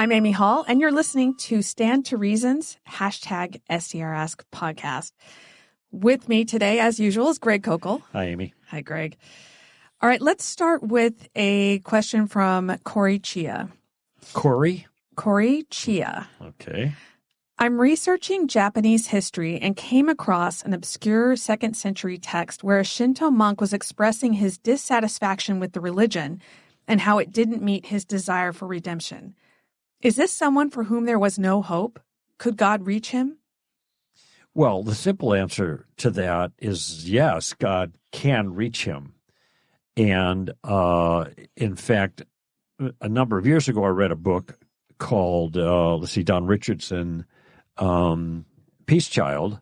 I'm Amy Hall, and you're listening to Stand to Reason's, hashtag STRask podcast. With me today, as usual, is Greg Koukl. Hi, Amy. Hi, Greg. All right, let's start with a question from Corey Chia. Corey? Corey Chia. Okay. I'm researching Japanese history and came across an obscure second century text where a Shinto monk was expressing his dissatisfaction with the religion and how it didn't meet his desire for redemption. Is this someone for whom there was no hope? Could God reach him? Well, the simple answer to that is yes, God can reach him. And uh, in fact, a number of years ago, I read a book called, uh, let's see, Don Richardson, um, Peace Child.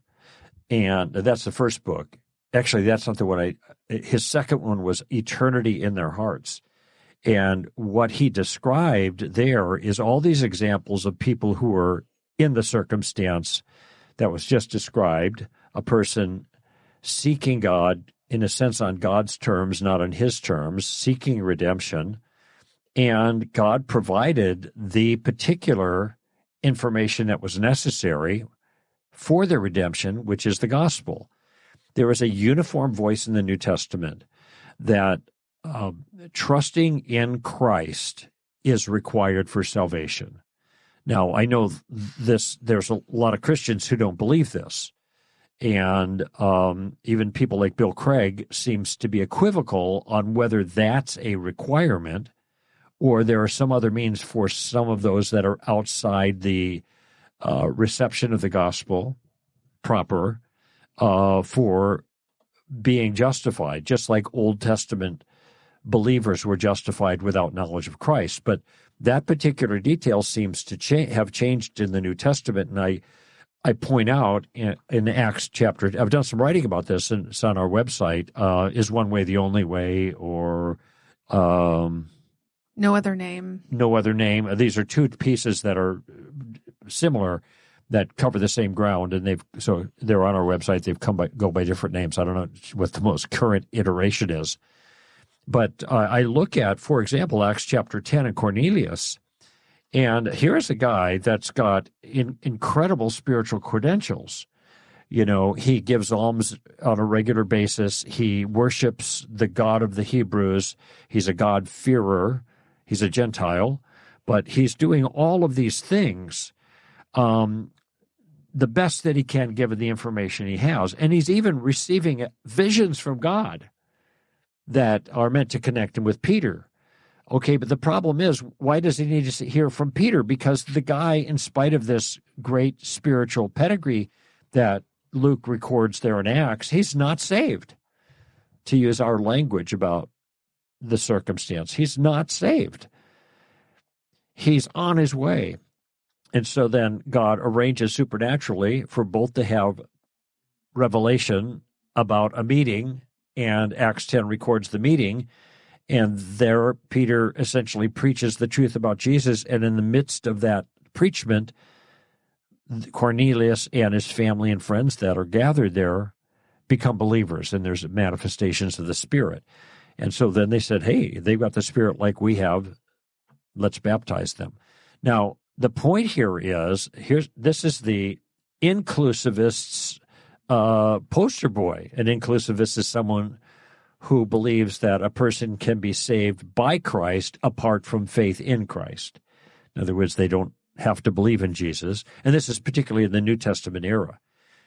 And that's the first book. Actually, that's not the one I, his second one was Eternity in Their Hearts. And what he described there is all these examples of people who are in the circumstance that was just described a person seeking God, in a sense, on God's terms, not on his terms, seeking redemption. And God provided the particular information that was necessary for their redemption, which is the gospel. There is a uniform voice in the New Testament that uh, trusting in Christ is required for salvation. Now, I know this. There's a lot of Christians who don't believe this, and um, even people like Bill Craig seems to be equivocal on whether that's a requirement or there are some other means for some of those that are outside the uh, reception of the gospel proper uh, for being justified, just like Old Testament believers were justified without knowledge of Christ. But that particular detail seems to cha- have changed in the New Testament, and I I point out in, in, Acts chapter. I've done some writing about this, and it's on our website. Uh, is one way the only way, or um, no other name? No other name. These are two pieces that are similar that cover the same ground, and they've so they're on our website. They've come by go by different names. I don't know what the most current iteration is. But uh, I look at, for example, Acts chapter 10 and Cornelius, and here's a guy that's got in, incredible spiritual credentials. You know, he gives alms on a regular basis. He worships the God of the Hebrews. He's a God-fearer. He's a Gentile, but he's doing all of these things um, the best that he can given the information he has. And he's even receiving visions from God that are meant to connect him with Peter. Okay, but the problem is, why does he need to hear from Peter? Because the guy, in spite of this great spiritual pedigree that Luke records there in Acts, he's not saved. To use our language about the circumstance, he's not saved. He's on his way. And so then God arranges supernaturally for both to have revelation about a meeting and Acts 10 records the meeting. And there, Peter essentially preaches the truth about Jesus. And in the midst of that preachment, Cornelius and his family and friends that are gathered there become believers, and there's manifestations of the Spirit. And so then they said, Hey, they've got the Spirit like we have. Let's baptize them. Now, the point here is here's this is the inclusivists uh, poster boy. An inclusivist is someone who believes that a person can be saved by Christ apart from faith in Christ. In other words, they don't have to believe in Jesus. And this is particularly in the New Testament era.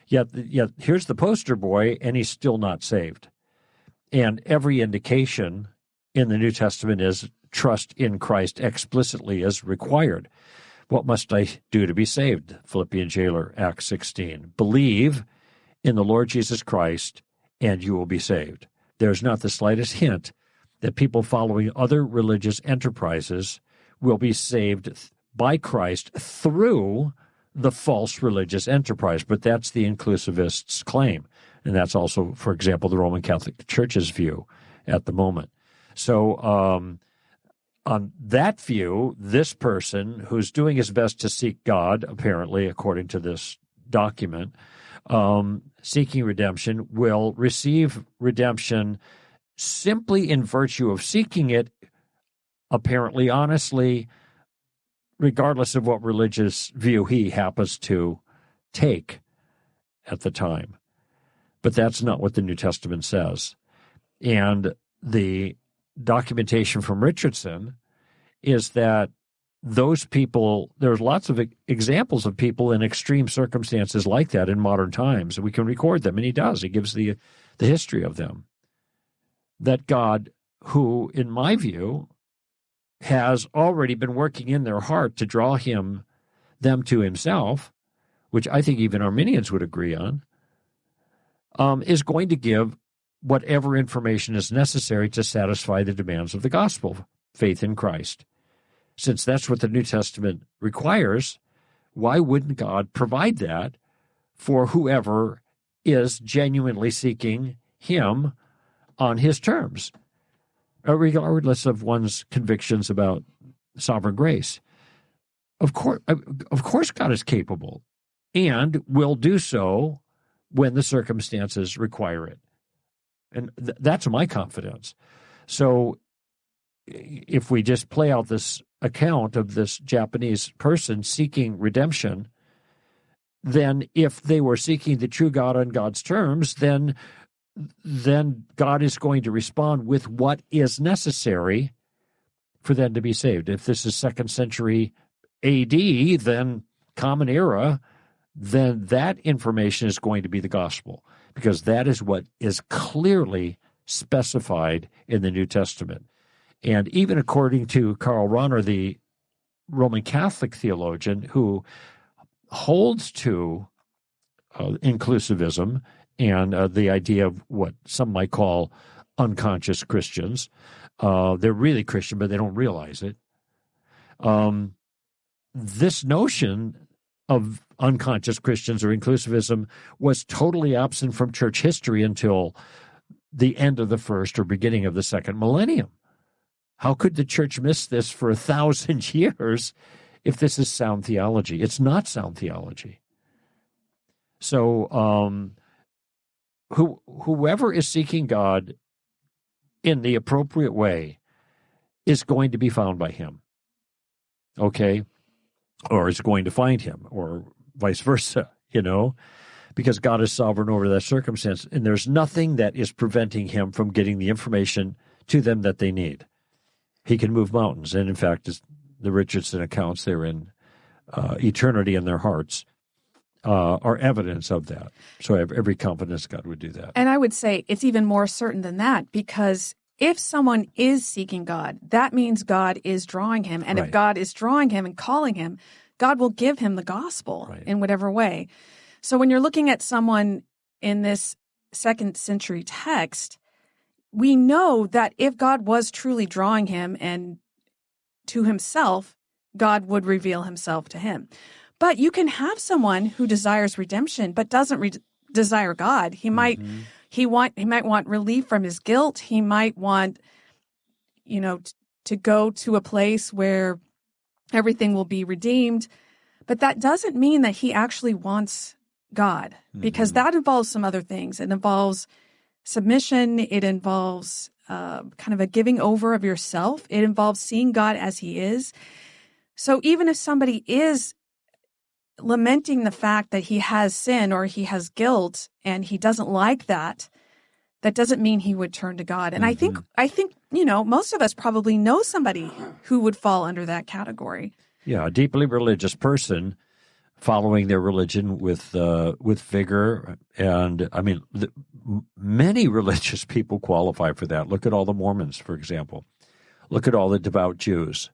Yet, yet here's the poster boy, and he's still not saved. And every indication in the New Testament is trust in Christ explicitly is required. What must I do to be saved? Philippian jailer, Acts 16. Believe in the Lord Jesus Christ, and you will be saved. There's not the slightest hint that people following other religious enterprises will be saved by Christ through the false religious enterprise. But that's the inclusivists' claim. And that's also, for example, the Roman Catholic Church's view at the moment. So, um, on that view, this person who's doing his best to seek God, apparently, according to this document, um, seeking redemption will receive redemption simply in virtue of seeking it, apparently honestly, regardless of what religious view he happens to take at the time. But that's not what the New Testament says. And the documentation from Richardson is that those people, there's lots of examples of people in extreme circumstances like that in modern times. We can record them, and he does. He gives the, the history of them. That God, who, in my view, has already been working in their heart to draw him them to himself, which I think even Arminians would agree on, um, is going to give whatever information is necessary to satisfy the demands of the gospel, faith in Christ. Since that's what the New Testament requires, why wouldn't God provide that for whoever is genuinely seeking Him on His terms? Regardless of one's convictions about sovereign grace. Of course, uh, of course, God is capable and will do so when the circumstances require it. And th- that's my confidence. So if we just play out this account of this Japanese person seeking redemption, then if they were seeking the true God on God's terms, then then God is going to respond with what is necessary for them to be saved. If this is second century AD, then common era, then that information is going to be the gospel because that is what is clearly specified in the New Testament. And even according to Karl Rahner, the Roman Catholic theologian who holds to uh, inclusivism and uh, the idea of what some might call unconscious Christians. Uh, they're really Christian, but they don't realize it. Um, this notion of unconscious Christians or inclusivism was totally absent from church history until the end of the first or beginning of the second millennium. How could the church miss this for a thousand years if this is sound theology? It's not sound theology. So, um, who whoever is seeking God in the appropriate way is going to be found by him. Okay? Or is going to find him or vice versa, you know? Because God is sovereign over that circumstance and there's nothing that is preventing him from getting the information to them that they need. He can move mountains and in fact as the Richardson accounts they're in uh, eternity in their hearts uh, are evidence of that. So I have every confidence God would do that. And I would say it's even more certain than that because if someone is seeking God, that means God is drawing him. And right. if God is drawing him and calling him, God will give him the gospel right. in whatever way. So when you're looking at someone in this second century text, we know that if God was truly drawing him and to himself, God would reveal himself to him. But you can have someone who desires redemption but doesn't re- desire God. He might mm-hmm. he want he might want relief from his guilt. He might want you know t- to go to a place where everything will be redeemed. But that doesn't mean that he actually wants God because mm-hmm. that involves some other things. It involves submission. It involves uh, kind of a giving over of yourself. It involves seeing God as he is. So even if somebody is lamenting the fact that he has sin or he has guilt and he doesn't like that, that doesn't mean he would turn to God. And mm-hmm. I think, mm-hmm. I think, you know, most of us probably know somebody who would fall under that category. Yeah, a deeply religious person following their religion with uh, with vigor, and I mean, the, many religious people qualify for that. Look at all the Mormons, for example. Look at all the devout Jews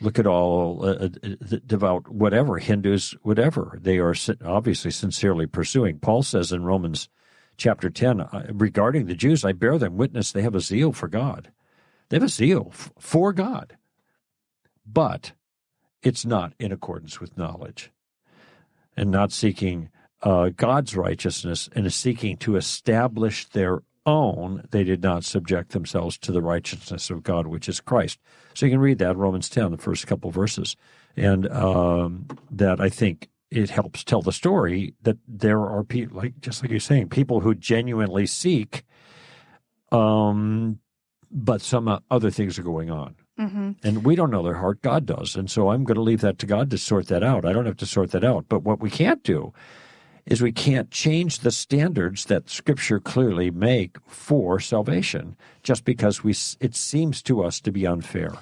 look at all uh, uh devout whatever Hindus, whatever they are obviously sincerely pursuing. Paul says in Romans chapter ten regarding the Jews, I bear them witness they have a zeal for God. They have a zeal for God, but it's not in accordance with knowledge, and not seeking uh, God's righteousness and is seeking to establish their own, they did not subject themselves to the righteousness of God, which is Christ. So you can read that Romans 10, the first couple verses. And um, that I think it helps tell the story that there are people, like just like you're saying, people who genuinely seek, um, but some uh, other things are going on. Mm-hmm. And we don't know their heart, God does. And so I'm going to leave that to God to sort that out. I don't have to sort that out. But what we can't do is we can't change the standards that Scripture clearly make for salvation just because we it seems to us to be unfair.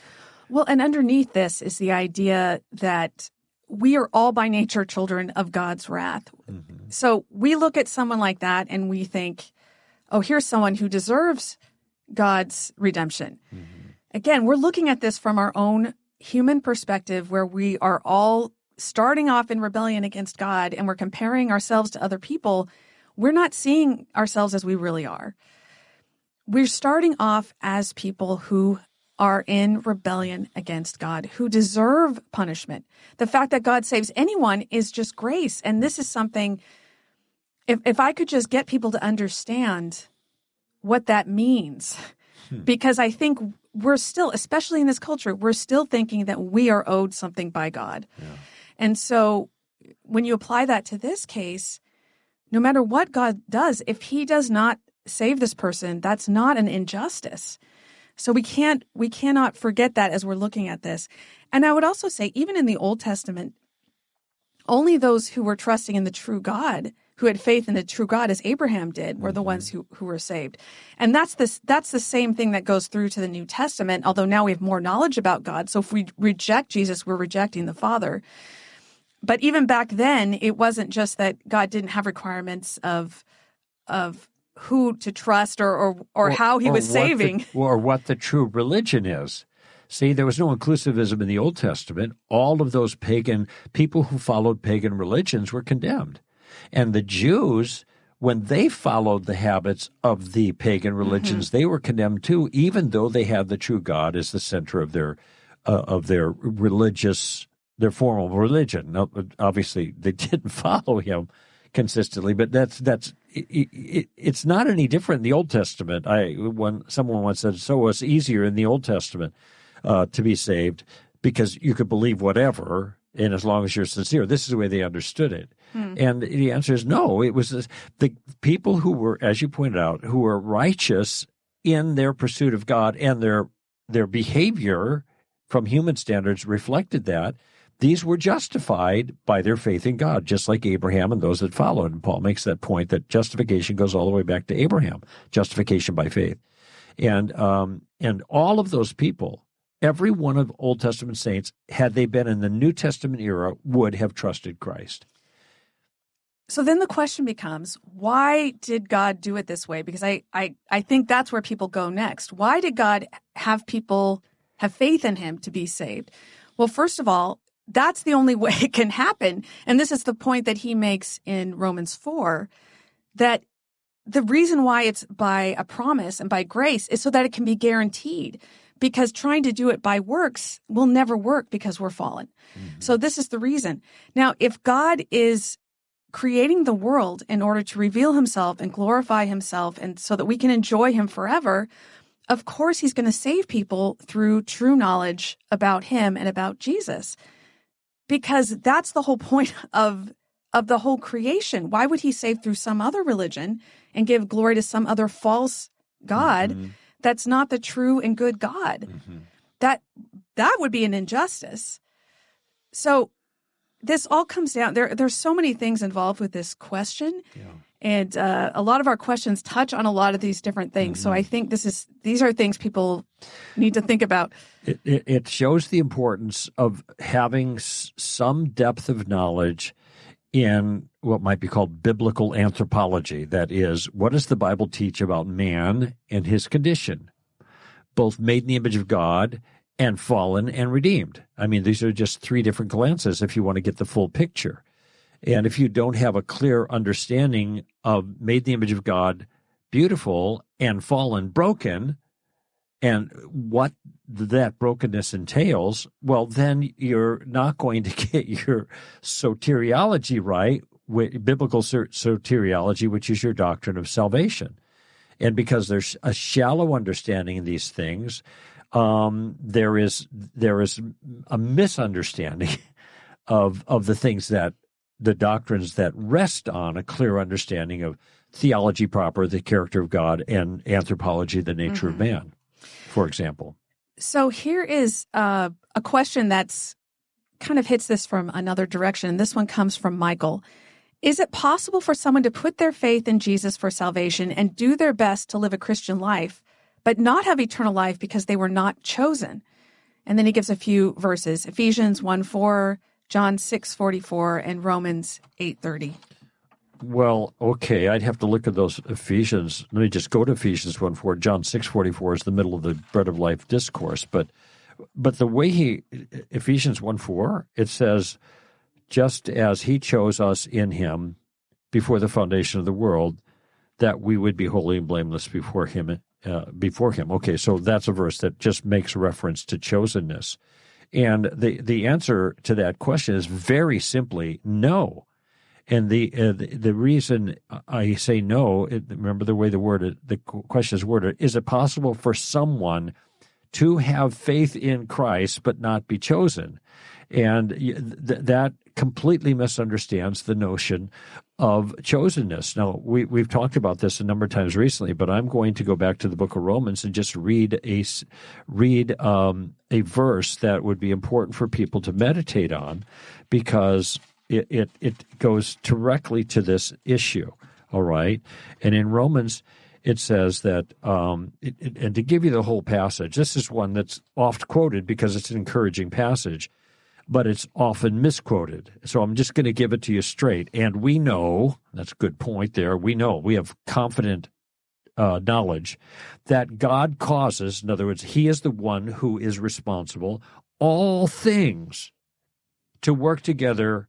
Well, and underneath this is the idea that we are all by nature children of God's wrath. Mm-hmm. So we look at someone like that and we think, oh, here's someone who deserves God's redemption. Mm-hmm. Again, we're looking at this from our own human perspective where we are all starting off in rebellion against God and we're comparing ourselves to other people. We're not seeing ourselves as we really are. We're starting off as people who are in rebellion against God, who deserve punishment. The fact that God saves anyone is just grace. And this is something, if, if I could just get people to understand what that means, hmm. because I think we're still, especially in this culture, we're still thinking that we are owed something by God. Yeah. And so when you apply that to this case, no matter what God does, if he does not save this person, that's not an injustice. So we can't we cannot forget that as we're looking at this. And I would also say even in the Old Testament only those who were trusting in the true God, who had faith in the true God as Abraham did, were the mm-hmm. ones who, who were saved. And that's this that's the same thing that goes through to the New Testament, although now we have more knowledge about God. So if we reject Jesus, we're rejecting the Father. But even back then, it wasn't just that God didn't have requirements of of who to trust or or, or, or how he or was saving. The, or what the true religion is. See, there was no inclusivism in the Old Testament. All of those pagan people who followed pagan religions were condemned. And the Jews, when they followed the habits of the pagan mm-hmm. religions, mm-hmm. they were condemned too, even though they had the true God as the center of their uh, of their religious their formal religion. Now, obviously, they didn't follow him consistently, but that's that's it, it, it's not any different in the Old Testament. I when someone once said, "So it's easier in the Old Testament uh, to be saved because you could believe whatever." And as long as you're sincere, this is the way they understood it. Hmm. And the answer is no. It was the people who were, as you pointed out, who were righteous in their pursuit of God and their their behavior from human standards reflected that these were justified by their faith in God, just like Abraham and those that followed. And Paul makes that point that justification goes all the way back to Abraham, justification by faith. And um, and all of those people, every one of Old Testament saints, had they been in the New Testament era, would have trusted Christ. So then the question becomes, why did God do it this way? Because I, I, I think that's where people go next. Why did God have people have faith in him to be saved? Well, first of all, that's the only way it can happen. And this is the point that he makes in Romans 4 that the reason why it's by a promise and by grace is so that it can be guaranteed. Because trying to do it by works will never work because we're fallen. Mm-hmm. So this is the reason. Now, if God is creating the world in order to reveal himself and glorify himself and so that we can enjoy him forever, of course he's going to save people through true knowledge about him and about Jesus because that's the whole point of of the whole creation. Why would he save through some other religion and give glory to some other false god mm-hmm. That's not the true and good God? Mm-hmm. That that would be an injustice. So this all comes down there there's so many things involved with this question. Yeah. And uh, a lot of our questions touch on a lot of these different things. Mm-hmm. So I think this is these are things people need to think about. It, it, it shows the importance of having s- some depth of knowledge in what might be called biblical anthropology. That is, what does the Bible teach about man and his condition, both made in the image of God and fallen and redeemed? I mean, these are just three different glances if you want to get the full picture. And if you don't have a clear understanding of made in the image of God beautiful and fallen broken and what that brokenness entails, well, then you're not going to get your soteriology right, biblical soteriology, which is your doctrine of salvation. And because there's a shallow understanding of these things, um, there is there is a misunderstanding of of the things that the doctrines that rest on a clear understanding of theology proper, the character of God, and anthropology, the nature mm-hmm. of man, for example. So here is uh, a question that's kind of hits this from another direction. This one comes from Michael. Is it possible for someone to put their faith in Jesus for salvation and do their best to live a Christian life, but not have eternal life because they were not chosen? And then he gives a few verses Ephesians 1 4, John six forty four, and Romans eight thirty. Well, okay, I'd have to look at those Ephesians. Let me just go to Ephesians 1 4. John six forty four is the middle of the bread of life discourse. But but the way he Ephesians 1 4, it says, just as he chose us in him before the foundation of the world, that we would be holy and blameless before him. Uh, before him. Okay, so that's a verse that just makes reference to chosenness. And the, the answer to that question is very simply no. And the uh, the, the reason I say no, remember the way the word the question is worded: Is it possible for someone to have faith in Christ but not be chosen? And th- that completely misunderstands the notion of chosenness. Now, we, we've talked about this a number of times recently, but I'm going to go back to the book of Romans and just read a, read, um, a verse that would be important for people to meditate on because it, it, it goes directly to this issue. All right. And in Romans, it says that, um, it, it, and to give you the whole passage, this is one that's oft quoted because it's an encouraging passage but it's often misquoted. So I'm just going to give it to you straight. And we know, that's a good point there, we know, we have confident uh, knowledge that God causes, in other words, He is the one who is responsible, all things to work together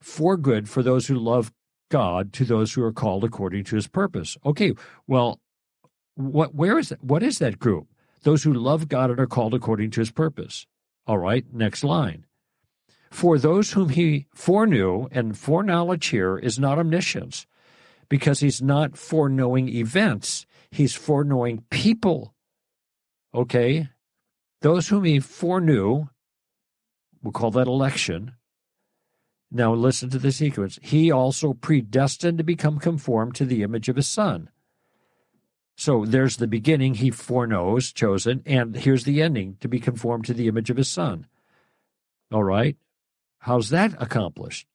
for good for those who love God, to those who are called according to His purpose. Okay, well, what where is that? What is that group? Those who love God and are called according to His purpose. All right, next line. For those whom he foreknew, and foreknowledge here is not omniscience, because he's not foreknowing events, he's foreknowing people. Okay? Those whom he foreknew, we'll call that election. Now listen to the sequence. He also predestined to become conformed to the image of his son. So there's the beginning, he foreknows, chosen, and here's the ending, to be conformed to the image of his son. All right? How's that accomplished?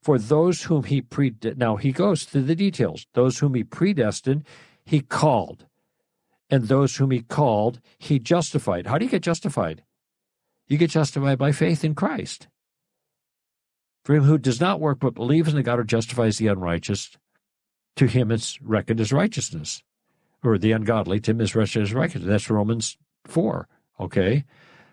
For those whom he pre now he goes through the details. Those whom he predestined, he called. And those whom he called, he justified. How do you get justified? You get justified by faith in Christ. For him who does not work but believes in the God who justifies the unrighteous, to him it's reckoned as righteousness. Or the ungodly, to him is reckoned as righteousness. That's Romans 4. Okay?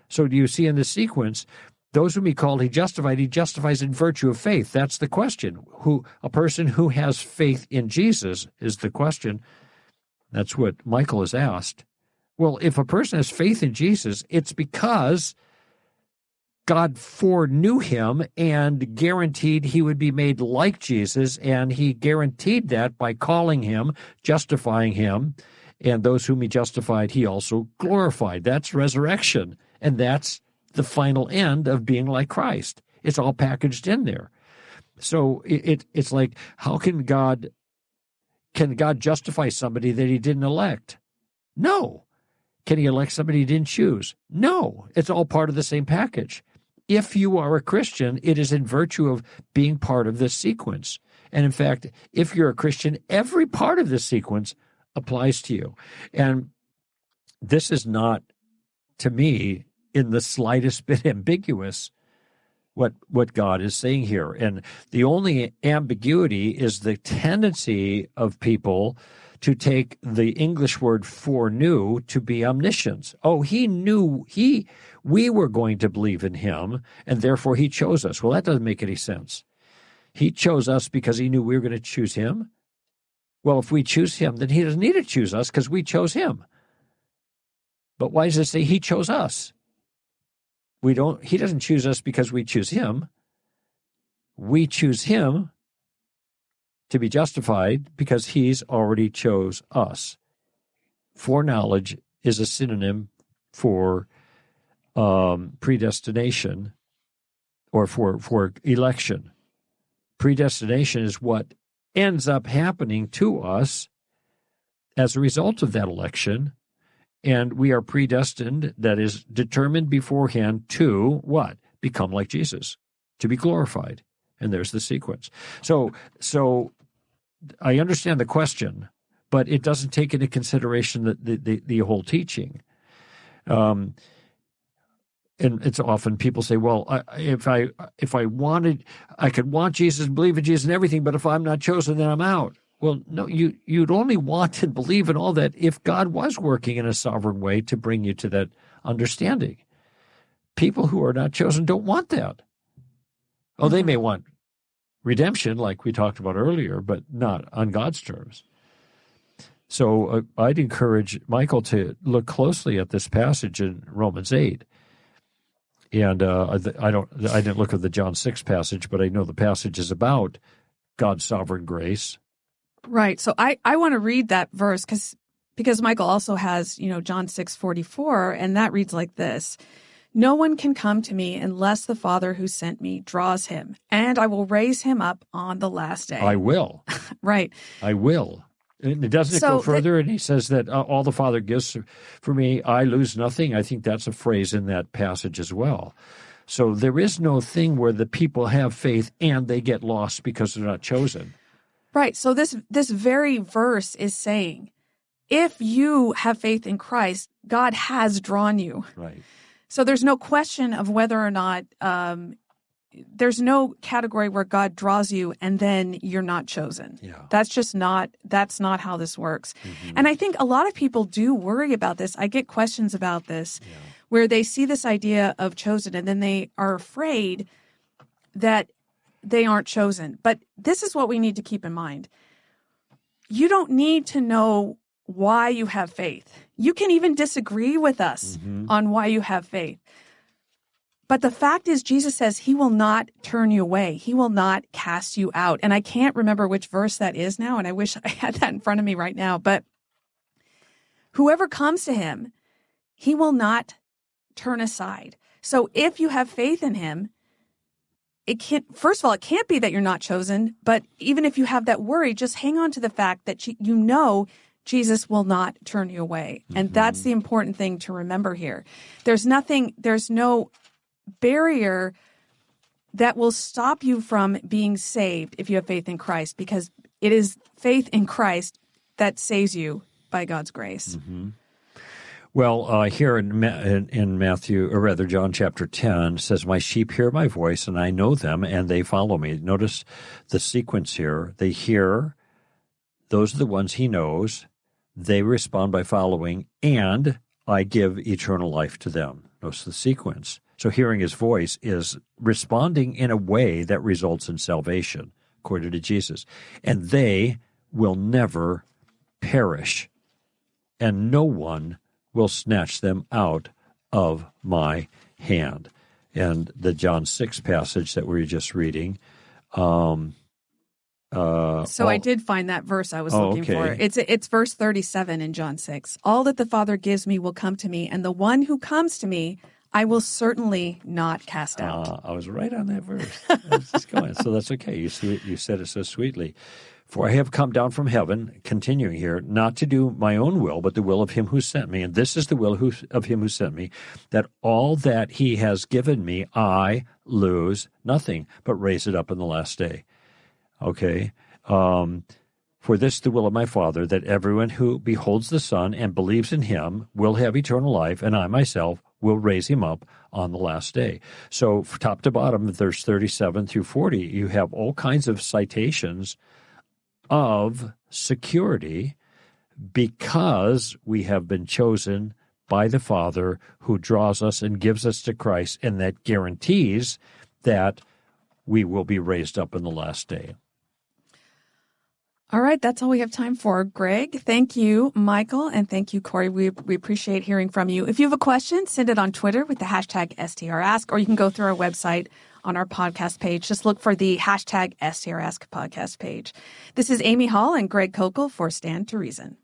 So do you see in the sequence those whom he called, he justified. He justifies in virtue of faith. That's the question. Who a person who has faith in Jesus is the question. That's what Michael has asked. Well, if a person has faith in Jesus, it's because God foreknew him and guaranteed he would be made like Jesus, and he guaranteed that by calling him, justifying him, and those whom he justified, he also glorified. That's resurrection, and that's the final end of being like Christ. It's all packaged in there. So it, it it's like how can God can God justify somebody that he didn't elect? No. Can he elect somebody he didn't choose? No. It's all part of the same package. If you are a Christian, it is in virtue of being part of this sequence. And in fact, if you're a Christian, every part of this sequence applies to you. And this is not, to me, in the slightest bit ambiguous what what God is saying here. And the only ambiguity is the tendency of people to take the English word foreknew to be omniscience. Oh, he knew he we were going to believe in him, and therefore he chose us. Well, that doesn't make any sense. He chose us because he knew we were going to choose him. Well, if we choose him, then he doesn't need to choose us because we chose him. But why does it say he chose us? We don't he doesn't choose us because we choose him. We choose him to be justified because he's already chose us. Foreknowledge is a synonym for um, predestination or for, for election. Predestination is what ends up happening to us as a result of that election And we are predestined, that is determined beforehand to what? Become like Jesus, to be glorified. And there's the sequence. So, so I understand the question, but it doesn't take into consideration the, the, the, the whole teaching. Um, and it's often people say, "Well, I, if I if I wanted, I could want Jesus and believe in Jesus and everything, but if I'm not chosen, then I'm out." Well, no, you you'd only want and believe in all that if God was working in a sovereign way to bring you to that understanding. People who are not chosen don't want that. Oh, they mm-hmm. may want redemption, like we talked about earlier, but not on God's terms. So uh, I'd encourage Michael to look closely at this passage in Romans eight and uh, I don't I didn't look at the John six passage, but I know the passage is about God's sovereign grace. Right. So I I want to read that verse because because Michael also has you know John six forty four, and that reads like this. No one can come to me unless the Father who sent me draws him, and I will raise him up on the last day. I will. right. I will. And doesn't so it go further? and he says that uh, all the Father gives for me, I lose nothing. I think that's a phrase in that passage as well. So there is no thing where the people have faith and they get lost because they're not chosen. Right. So this this very verse is saying, if you have faith in Christ, God has drawn you. Right. So there's no question of whether or not um, there's no category where God draws you and then you're not chosen. Yeah. That's just not that's not how this works. Mm-hmm. And I think a lot of people do worry about this. I get questions about this yeah. where they see this idea of chosen and then they are afraid that they aren't chosen. But this is what we need to keep in mind. You don't need to know why you have faith. You can even disagree with us mm-hmm. on why you have faith. But the fact is, Jesus says he will not turn you away. He will not cast you out. And I can't remember which verse that is now. And I wish I had that in front of me right now. But whoever comes to him, he will not turn aside. So if you have faith in him, it can't, first of all, it can't be that you're not chosen. But even if you have that worry, just hang on to the fact that you know Jesus will not turn you away. And mm-hmm. that's the important thing to remember here. There's nothing, there's no barrier that will stop you from being saved if you have faith in Christ, because it is faith in Christ that saves you by God's grace. Mm-hmm. Well, uh, here in, in, in Matthew, or rather John chapter 10, says, My sheep hear my voice, and I know them, and they follow me. Notice the sequence here. They hear, those are the ones he knows. They respond by following, and I give eternal life to them. Notice the sequence. So hearing his voice is responding in a way that results in salvation, according to Jesus. And they will never perish, and no one will snatch them out of my hand. And the John 6 passage that we were just reading. Um, uh, so all, I did find that verse I was oh, looking okay. for. It's it's verse 37 in John 6. All that the Father gives me will come to me, and the one who comes to me I will certainly not cast out. Uh, I was right on that verse. just going. So that's okay. You see, you said it so sweetly. For I have come down from heaven, continuing here, not to do my own will, but the will of him who sent me. And this is the will who, of him who sent me, that all that he has given me, I lose nothing, but raise it up in the last day. Okay. Um, for this the will of my Father, that everyone who beholds the Son and believes in him will have eternal life, and I myself will raise him up on the last day. So, top to bottom, verse 37 through 40, you have all kinds of citations of security because we have been chosen by the Father who draws us and gives us to Christ, and that guarantees that we will be raised up in the last day. All right, that's all we have time for. Greg, thank you, Michael, and thank you, Corey. We, we appreciate hearing from you. If you have a question, send it on Twitter with the hashtag STRask, or you can go through our website on our podcast page. Just look for the hashtag STRask podcast page. This is Amy Hall and Greg Koukl for Stand to Reason.